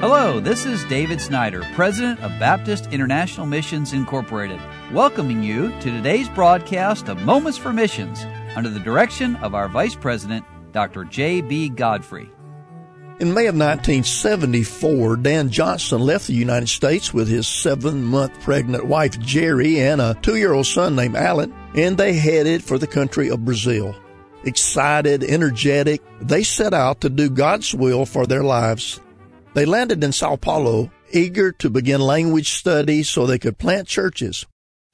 Hello, this is David Snyder, President of Baptist International Missions Incorporated, welcoming you to today's broadcast of Moments for Missions under the direction of our Vice President, Dr. J.B. Godfrey. In May of 1974, Dan Johnson left the United States with his seven month pregnant wife Jerry and a two year old son named Alan, and they headed for the country of Brazil. Excited, energetic, they set out to do God's will for their lives. They landed in Sao Paulo, eager to begin language study so they could plant churches.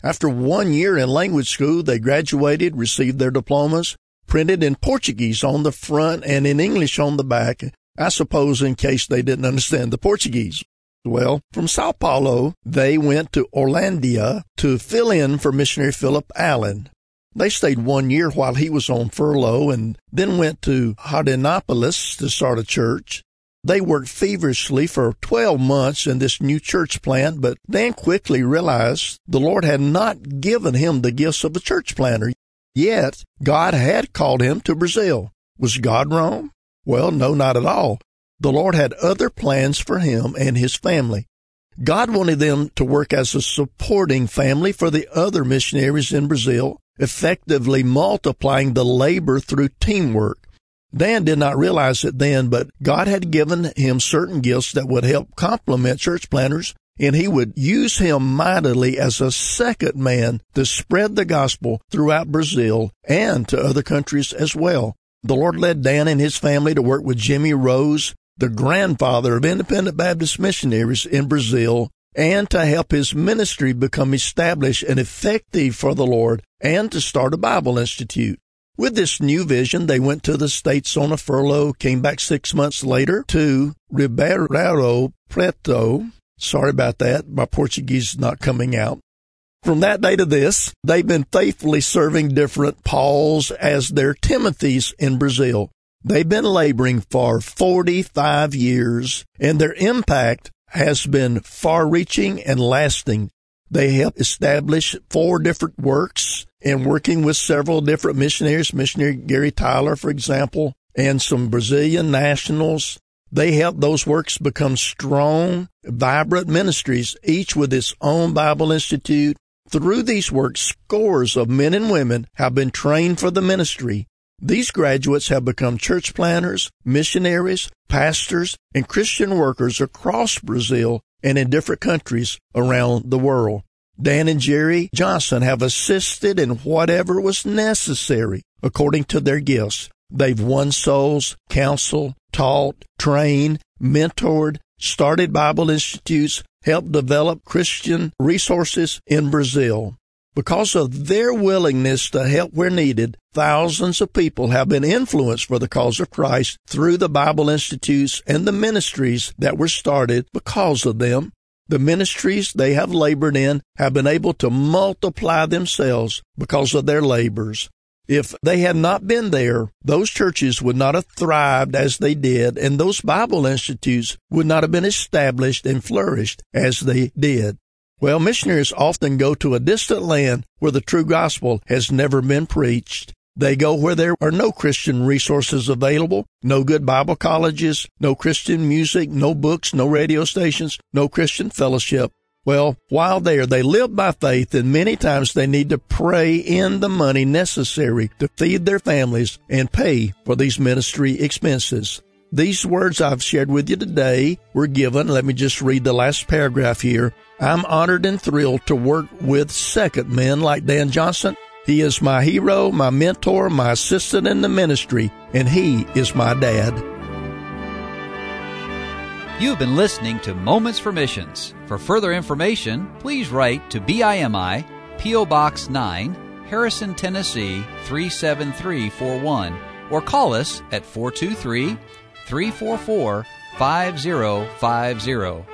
After one year in language school, they graduated, received their diplomas, printed in Portuguese on the front and in English on the back, I suppose in case they didn't understand the Portuguese. Well, from Sao Paulo, they went to Orlandia to fill in for missionary Philip Allen. They stayed one year while he was on furlough and then went to Jardinopolis to start a church. They worked feverishly for 12 months in this new church plant, but Dan quickly realized the Lord had not given him the gifts of a church planter. Yet, God had called him to Brazil. Was God wrong? Well, no, not at all. The Lord had other plans for him and his family. God wanted them to work as a supporting family for the other missionaries in Brazil, effectively multiplying the labor through teamwork. Dan did not realize it then, but God had given him certain gifts that would help complement church planters, and he would use him mightily as a second man to spread the gospel throughout Brazil and to other countries as well. The Lord led Dan and his family to work with Jimmy Rose, the grandfather of independent Baptist missionaries in Brazil, and to help his ministry become established and effective for the Lord and to start a Bible Institute. With this new vision, they went to the States on a furlough, came back six months later to Ribeirão Preto. Sorry about that. My Portuguese is not coming out. From that day to this, they've been faithfully serving different Pauls as their Timothys in Brazil. They've been laboring for 45 years, and their impact has been far reaching and lasting. They helped establish four different works and working with several different missionaries, missionary Gary Tyler, for example, and some Brazilian nationals. They helped those works become strong, vibrant ministries, each with its own Bible Institute through these works, scores of men and women have been trained for the ministry. These graduates have become church planners, missionaries, pastors, and Christian workers across Brazil and in different countries around the world. Dan and Jerry Johnson have assisted in whatever was necessary according to their gifts. They've won souls, counseled, taught, trained, mentored, started Bible institutes, helped develop Christian resources in Brazil. Because of their willingness to help where needed, thousands of people have been influenced for the cause of Christ through the Bible Institutes and the ministries that were started because of them. The ministries they have labored in have been able to multiply themselves because of their labors. If they had not been there, those churches would not have thrived as they did, and those Bible institutes would not have been established and flourished as they did. Well, missionaries often go to a distant land where the true gospel has never been preached. They go where there are no Christian resources available, no good Bible colleges, no Christian music, no books, no radio stations, no Christian fellowship. Well, while there, they live by faith, and many times they need to pray in the money necessary to feed their families and pay for these ministry expenses. These words I've shared with you today were given. Let me just read the last paragraph here. I'm honored and thrilled to work with second men like Dan Johnson. He is my hero, my mentor, my assistant in the ministry, and he is my dad. You've been listening to Moments for Missions. For further information, please write to BIMI, P.O. Box 9, Harrison, Tennessee 37341, or call us at 423 344 5050.